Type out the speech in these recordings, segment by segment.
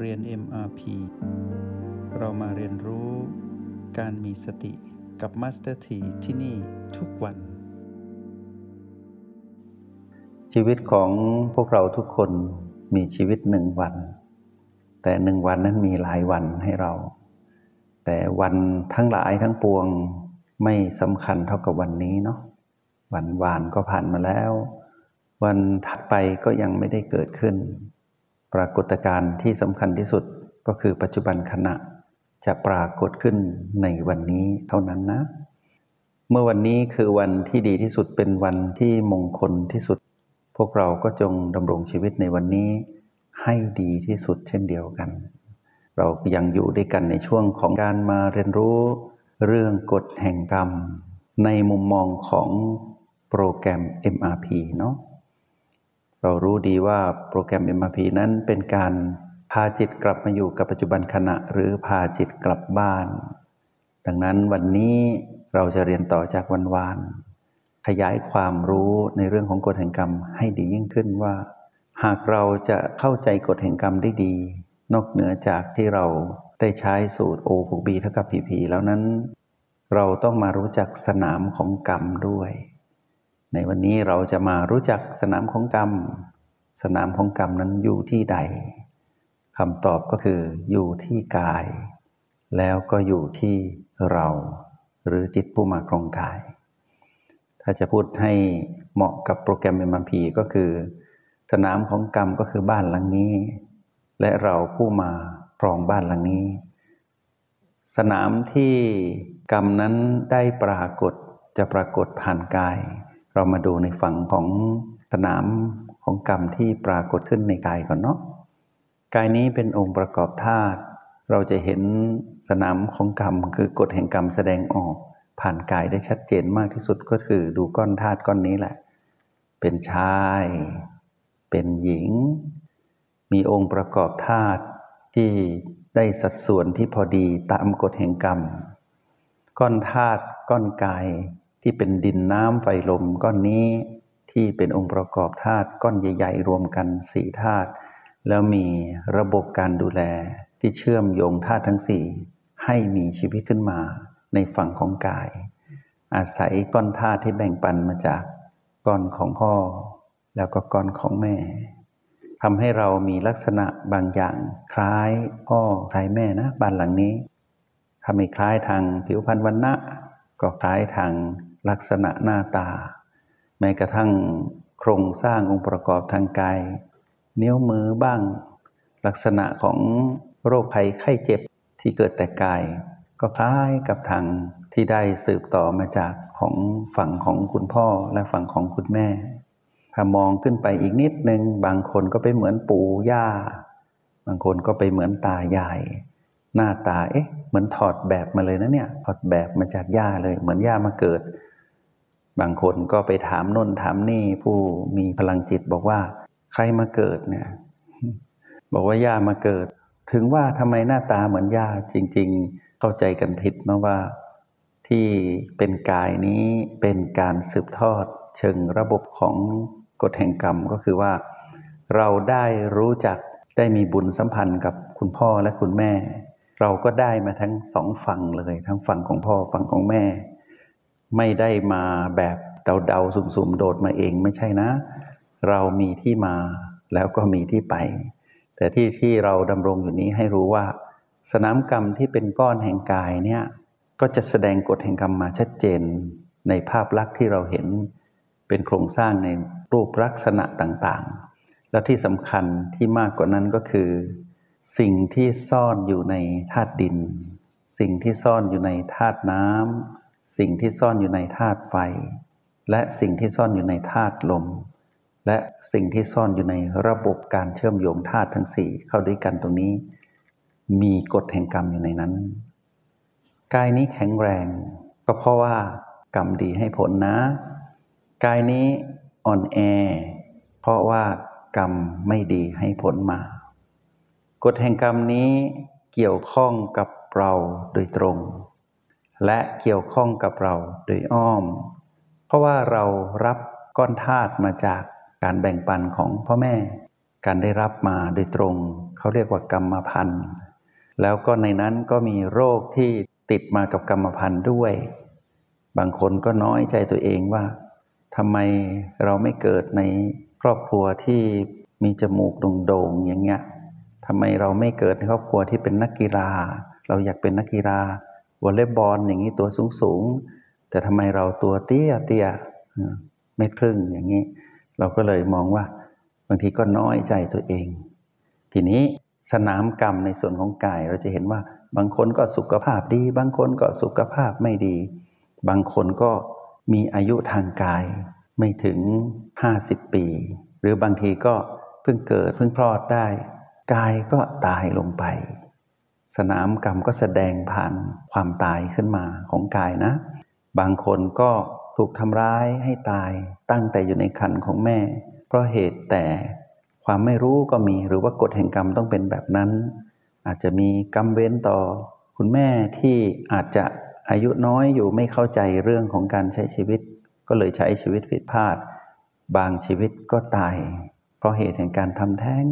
เรียน MRP เรามาเรียนรู้การมีสติกับ Master T ที่ที่นี่ทุกวัน ชีวิตของพวกเราทุกคนมีชีวิตหนึ่งวัน แต่หนึ่งวันนั้นมีหลายวันให้เรา แต่วันทั้งหลายทั้งปวงไม่สำคัญเท่ากับวันนี้เนาะวันวานก็ผ่านมาแล้ว วันถัดไปก็ยังไม่ได้เกิดขึ้น ปรากฏการณ์ที่สำคัญที่สุดก็คือปัจจุบันขณะจะปรากฏขึ้นในวันนี้เท่านั้นนะ เมื่อวันนี้คือวันที่ดีที่สุดเป็นวันที่มงคลที่สุด พวกเราก็จงดำรงชีวิตในวันนี้ให้ดีที่สุดเช่นเดียวกัน เรายังอยู่ด้วยกันในช่วงของการมาเรียนรู้ เรื่องกฎแห่งกรรม ในมุมมองของโปรแกรม MRP เนาะ เรารู้ดีว่าโปรแกรม MRP นั้นเป็นการพาจิตกลับมาอยู่กับปัจจุบันขณะหรือพาจิตกลับบ้าน ดังนั้นวันนี้เราจะเรียนต่อจากวันวาน ขยายความรู้ในเรื่องของกฎแห่งกรรมให้ดียิ่งขึ้นว่า หากเราจะเข้าใจกฎแห่งกรรมได้ดี นอกเหนือจากที่เราได้ใช้สูตร O บวก B เท่ากับ PP แล้วนั้น เราต้องมารู้จักสนามของกรรมด้วย ในวันนี้เราจะมารู้จักสนามของกรรม สนามของกรรมนั้นอยู่ที่ใดคำตอบก็คืออยู่ที่กาย แล้วก็อยู่ที่เรา หรือจิตผู้มาครองกาย ถ้าจะพูดให้เหมาะกับโปรแกรม MMP ก็คือ สนามของกรรมก็คือบ้านหลังนี้ และเราผู้มาครองบ้านหลังนี้ สนามที่กรรมนั้นได้ปรากฏจะปรากฏผ่านกาย เรามาดูในฝั่งของสนามของกรรมที่ปรากฏขึ้นในกายก่อนเนาะกายนี้เป็นองค์ประกอบธาตุเราจะเห็นสนามของกรรม คือกฎแห่งกรรมแสดงออก ผ่านกายได้ชัดเจนมากที่สุดก็คือดูก้อนธาตุก้อนนี้แหละ เป็นชาย เป็นหญิง มีองค์ประกอบธาตุที่ได้สัดส่วนที่พอดีตามกฎแห่งกรรม ก้อนธาตุก้อนกาย ที่เป็นดินน้ำไฟลมก้อนนี้ที่เป็นองค์ประกอบธาตุก้อนใหญ่ ๆ รวมกันสี่ธาตุแล้วมีระบบการดูแลที่เชื่อมโยงธาตุทั้งสี่ให้มีชีวิตขึ้นมาในฝั่งของกาย อาศัยก้อนธาตุที่แบ่งปันมาจากก้อนของพ่อ แล้วก็ก้อนของแม่ทำให้เรามีลักษณะบางอย่างคล้ายพ่อคล้ายแม่นะบ้านหลังนี้ถ้าไม่คล้ายทางผิวพรรณวันณะก็คล้ายทาง ลักษณะหน้าตา แม้กระทั่งโครงสร้างองค์ประกอบทางกายนิ้วมือบ้าง ลักษณะของโรคภัยไข้เจ็บที่เกิดแต่กาย ก็คล้ายกับทางที่ได้สืบต่อมาจากของฝั่งของคุณพ่อและฝั่งของคุณแม่ ถ้ามองขึ้นไปอีกนิดนึง บางคนก็ไปเหมือนปู่ย่า บางคนก็ไปเหมือนตายาย หน้าตาเอ๊ะเหมือนถอดแบบมาเลยนะเนี่ยถอดแบบมาจากย่าเลย เหมือนย่ามาเกิด บางคนก็ไปถามน้นถามนี่ผู้มีพลังจิตบอกว่าใครมาเกิดเนี่ย บอกว่าย่ามาเกิด ถึงว่าทำไมหน้าตาเหมือนย่าจริง ๆ เข้าใจกันผิดนะว่า ที่เป็นกายนี้เป็นการสืบทอด เชิงระบบของกฎแห่งกรรมก็คือว่า เราได้รู้จักได้มีบุญสัมพันธ์กับคุณพ่อและคุณแม่ เราก็ได้มาทั้งสองฝั่งเลย ทั้งฝั่งของพ่อฝั่งของแม่ ไม่ได้มาแบบเดาๆสุ่มๆ โดดมาเองไม่ใช่นะ เรามีที่มาแล้วก็มีที่ไป แต่ที่ที่เราดำรงอยู่นี้ให้รู้ว่า สนามกรรมที่เป็นก้อนแห่งกายเนี่ยก็จะแสดงกฎแห่งกรรมมาชัดเจน ในภาพลักษณ์ที่เราเห็นเป็นโครงสร้างในรูปลักษณะต่างๆ แล้วที่สำคัญที่มากกว่านั้นก็คือ สิ่งที่ซ่อนอยู่ในธาตุดิน สิ่งที่ซ่อนอยู่ในธาตุน้ำ สิ่งที่ซ่อนอยู่ในธาตุไฟ และสิ่งที่ซ่อนอยู่ในธาตุลม และสิ่งที่ซ่อนอยู่ในระบบการเชื่อมโยงธาตุทั้งสี่เข้าด้วยกันตรงนี้ มีกฎแห่งกรรมอยู่ในนั้น กายนี้แข็งแรง ก็เพราะว่ากรรมดีให้ผลนะ กายนี้อ่อนแอ เพราะว่ากรรมไม่ดีให้ผลมา กฎแห่งกรรมนี้เกี่ยวข้องกับเราโดยตรง และเกี่ยวข้องกับเราโดยอ้อม เพราะว่าเรารับก้อนธาตุมาจากการแบ่งปันของพ่อแม่ การได้รับมาโดยตรง เขาเรียกว่ากรรมพันธุ์ แล้วก็ในนั้นก็มีโรคที่ติดมากับกรรมพันธุ์ด้วย บางคนก็น้อยใจตัวเองว่าทำไมเราไม่เกิดในครอบครัวที่มีจมูกโด่งๆอย่างเงี้ยทำไมเราไม่เกิดในครอบครัวที่เป็นนักกีฬา เราอยากเป็นนักกีฬา วอลเลย์บอลอย่างนี้ตัวสูงๆแต่ทำไมเราตัวเตี้ยเตี้ยเม็ดครึ่งอย่างนี้ เราก็เลยมองว่า บางทีก็น้อยใจตัวเอง ทีนี้สนามกรรมในส่วนของกายเราจะเห็นว่า บางคนก็สุขภาพดี บางคนก็สุขภาพไม่ดี บางคนก็มีอายุทางกายไม่ถึง 50 ปี หรือบางทีก็เพิ่งเกิดเพิ่งคลอดได้ กายก็ตายลงไป สนามกรรมก็แสดงผ่านความตายขึ้นมาของกายนะ บางคนก็ถูกทำร้ายให้ตายตั้งแต่อยู่ในคันของแม่ เพราะเหตุแต่ความไม่รู้ก็มีหรือว่ากฎแห่งกรรมต้องเป็นแบบนั้น อาจจะมีกรรมเว้นต่อ คุณแม่ที่อาจจะอายุน้อยอยู่ไม่เข้าใจเรื่องของการใช้ชีวิต ก็เลยใช้ชีวิตผิดพลาด บางชีวิตก็ตาย เพราะเหตุแห่งการทำแท้ง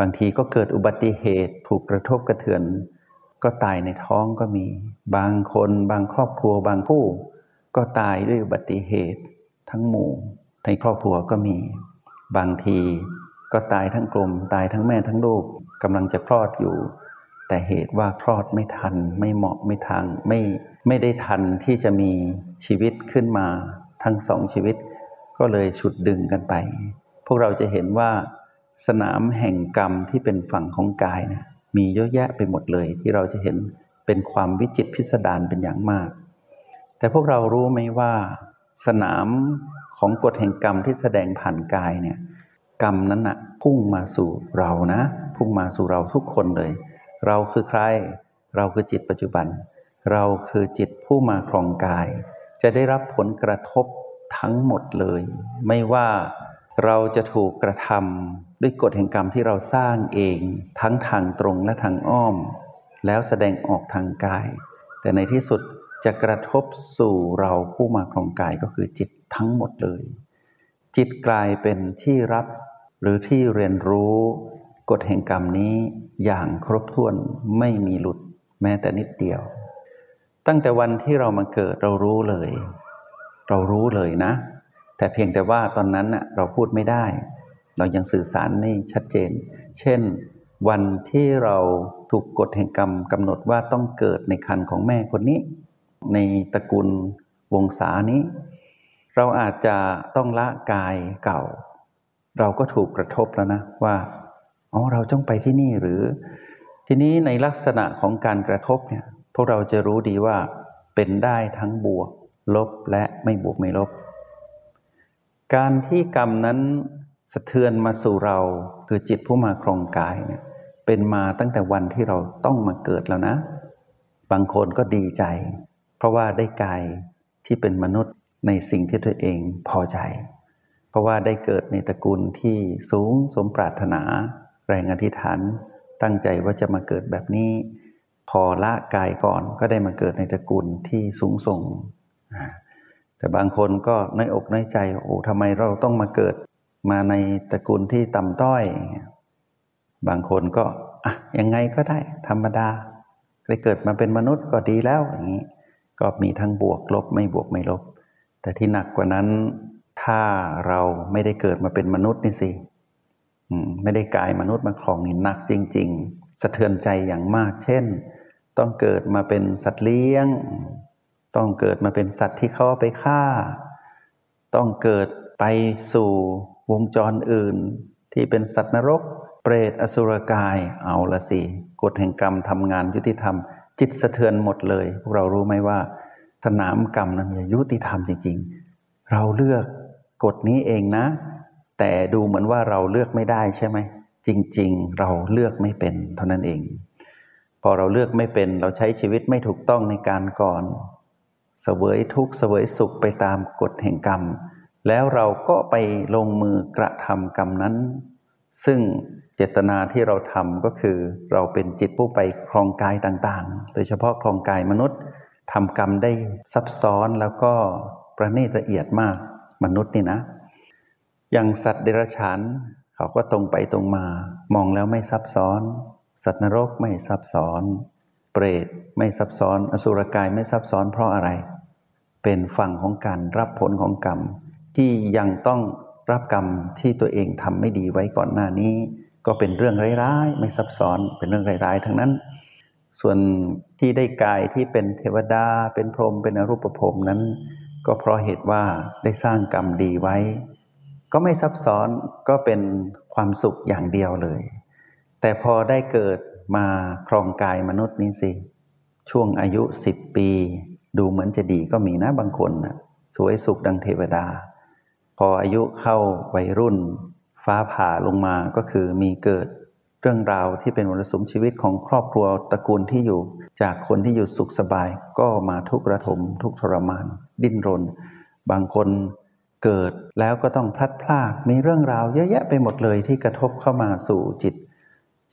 บางทีก็เกิดอุบัติเหตุถูกกระทบกระเทือน ก็ตายในท้องก็มี บางคนบางครอบครัวบางผู้ก็ตายด้วยอุบัติเหตุทั้งหมู่ ในครอบครัวก็มี บางทีก็ตายทั้งกลมตายทั้งแม่ทั้งลูกกำลังจะคลอดอยู่ แต่เหตุว่าคลอดไม่ทัน ไม่เหมาะไม่ทางไม่ไม่ได้ทันที่จะมีชีวิตขึ้นมาทั้งสองชีวิต ก็เลยฉุดดึงกันไป พวกเราจะเห็นว่า สนามแห่งกรรมที่เป็นฝั่งของกายนะมีเยอะแยะไปหมดเลยที่เราจะเห็นเป็นความวิจิตพิสดารเป็นอย่างมาก แต่พวกเรารู้ไหมว่า สนามของกฎแห่งกรรมที่แสดงผ่านกายเนี่ยกรรมนั้นนะพุ่งมาสู่เรานะ พุ่งมาสู่เราทุกคนเลย เราคือใคร เราคือจิตปัจจุบัน เราคือจิตผู้มาครองกาย จะได้รับผลกระทบทั้งหมดเลย ไม่ว่า เราจะถูกกระทำด้วยกฎแห่งกรรมที่เราสร้างเองทั้งทางตรงและทางอ้อม แล้วแสดงออกทางกาย แต่ในที่สุดจะกระทบสู่เราผู้มาครองกายก็คือจิตทั้งหมดเลย จิตกลายเป็นที่รับหรือที่เรียนรู้กฎแห่งกรรมนี้อย่างครบถ้วนไม่มีหลุดแม้แต่นิดเดียว ตั้งแต่วันที่เรามาเกิดเรารู้เลย เรารู้เลยนะ แต่เพียงแต่ว่าตอนนั้นเราพูดไม่ได้ เรายังสื่อสารไม่ชัดเจน เช่น วันที่เราถูกกฎแห่งกรรมกำหนดว่าต้องเกิดในคันของแม่คนนี้ ในตระกูลวงศานี้ เราอาจจะต้องละกายเก่า เราก็ถูกกระทบแล้วนะว่าอ๋อเราต้องไปที่นี่หรือ ทีนี้ในลักษณะของการกระทบเนี่ยพวกเราจะรู้ดีว่าเป็นได้ทั้งบวก ลบและไม่บวกไม่ลบ การที่กรรมนั้นสะเทือนมาสู่เราคือจิตผู้มาครองกายเนี่ยเป็นมาตั้งแต่วันที่เราต้องมาเกิดแล้วนะ บางคนก็ดีใจ เพราะว่าได้กายที่เป็นมนุษย์ในสิ่งที่ตัวเองพอใจ เพราะว่าได้เกิดในตระกูลที่สูงสมปรารถนา แรงอธิษฐานตั้งใจว่าจะมาเกิดแบบนี้ พอละกายก่อนก็ได้มาเกิดในตระกูลที่สูงส่ง แต่บางคนก็น้อยอกน้อยใจโอ้ทำไมเราต้องมาเกิดมาในตระกูลที่ต่ำต้อย บางคนก็อะยังไงก็ได้ธรรมดาได้เกิดมาเป็นมนุษย์ก็ดีแล้วอย่างนี้ก็มีทั้งบวกลบไม่บวกไม่ลบ แต่ที่หนักกว่านั้น ถ้าเราไม่ได้เกิดมาเป็นมนุษย์นี่สิไม่ได้กายมนุษย์มาครองนี่หนักจริง ๆ สะเทือนใจอย่างมาก เช่น ต้องเกิดมาเป็นสัตว์เลี้ยง ต้องเกิดมาเป็นสัตว์ที่เขาไปฆ่า ต้องเกิดไปสู่วงจรอื่น ที่เป็นสัตว์นรก เปรตอสุรกายเอาละสิกฎแห่งกรรมทำงานยุติธรรม จิตสะเทือนหมดเลย พวกเรารู้ไหมว่า สนามกรรมนั้นยุติธรรมจริงๆ เราเลือกกฎนี้เองนะ แต่ดูเหมือนว่าเราเลือกไม่ได้ใช่ไหมจริงๆ เราเลือกไม่เป็นเท่านั้นเอง พอเราเลือกไม่เป็นเราใช้ชีวิตไม่ถูกต้องในการก่อน เสวยทุกข์เสวยสุขไปตามกฎแห่งกรรม แล้วเราก็ไปลงมือกระทำกรรมนั้น ซึ่งเจตนาที่เราทำก็คือเราเป็นจิตผู้ไปครองกายต่างๆ โดยเฉพาะครองกายมนุษย์ทำกรรมได้ซับซ้อนแล้วก็ประณีตละเอียดมากมนุษย์นี่นะ อย่างสัตว์เดรัจฉานเขาก็ตรงไปตรงมา มองแล้วไม่ซับซ้อน สัตว์นรกไม่ซับซ้อน เปรตไม่ซับซ้อน อสุรกายไม่ซับซ้อนเพราะอะไร เป็นฝั่งของการรับผลของกรรม ที่ยังต้องรับกรรมที่ตัวเองทำไม่ดีไว้ก่อนหน้านี้ ก็เป็นเรื่องร้ายๆ ไม่ซับซ้อนเป็นเรื่องร้ายๆ ทั้งนั้น ส่วนที่ได้กายที่เป็นเทวดา เป็นพรหมเป็นอรูปภพนั้น ก็เพราะเหตุว่าได้สร้างกรรมดีไว้ ก็ไม่ซับซ้อนก็เป็นความสุขอย่างเดียวเลย แต่พอได้เกิด มาครองกายมนุษย์นี้สิ ช่วงอายุสิบปี ดูเหมือนจะดีก็มีนะบางคนนะสวยสุขดังเทวดา พออายุเข้าวัยรุ่น ฟ้าผ่าลงมาก็คือมีเกิดเรื่องราวที่เป็นมรสุมชีวิตของครอบครัวตระกูลที่อยู่ จากคนที่อยู่สุขสบายก็มาทุกข์ระทมทุกข์ทรมาน ดิ้นรน บางคนเกิดแล้วก็ต้องพลัดพรากมีเรื่องราวเยอะแยะไปหมดเลยที่กระทบเข้ามาสู่จิต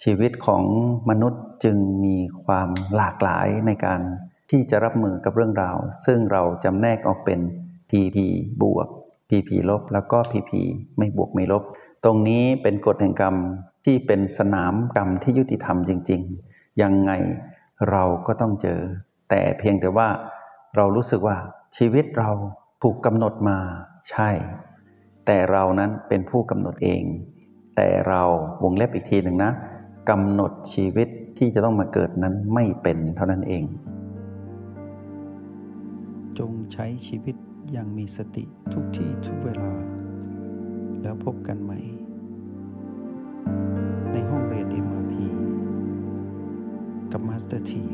ชีวิตของมนุษย์จึงมีความหลากหลายในการที่จะรับมือกับเรื่องราว ซึ่งเราจำแนกออกเป็น PP บวก PP ลบ แล้วก็ PP ไม่บวกไม่ลบ ตรงนี้เป็นกฎแห่งกรรมที่เป็นสนามกรรมที่ยุติธรรมจริง ๆ ยังไงเราก็ต้องเจอ แต่เพียงแต่ว่าเรารู้สึกว่าชีวิตเราถูกกำหนดมาใช่ แต่เรานั้นเป็นผู้กำหนดเอง แต่เราวงเล็บอีกทีหนึ่งนะ กำหนดชีวิตที่จะต้องมาเกิดนั้นไม่เป็นเท่านั้นเอง จงใช้ชีวิตอย่างมีสติทุกที่ทุกเวลา แล้วพบกันใหม่ ในห้องเรียน MRP กับ Master T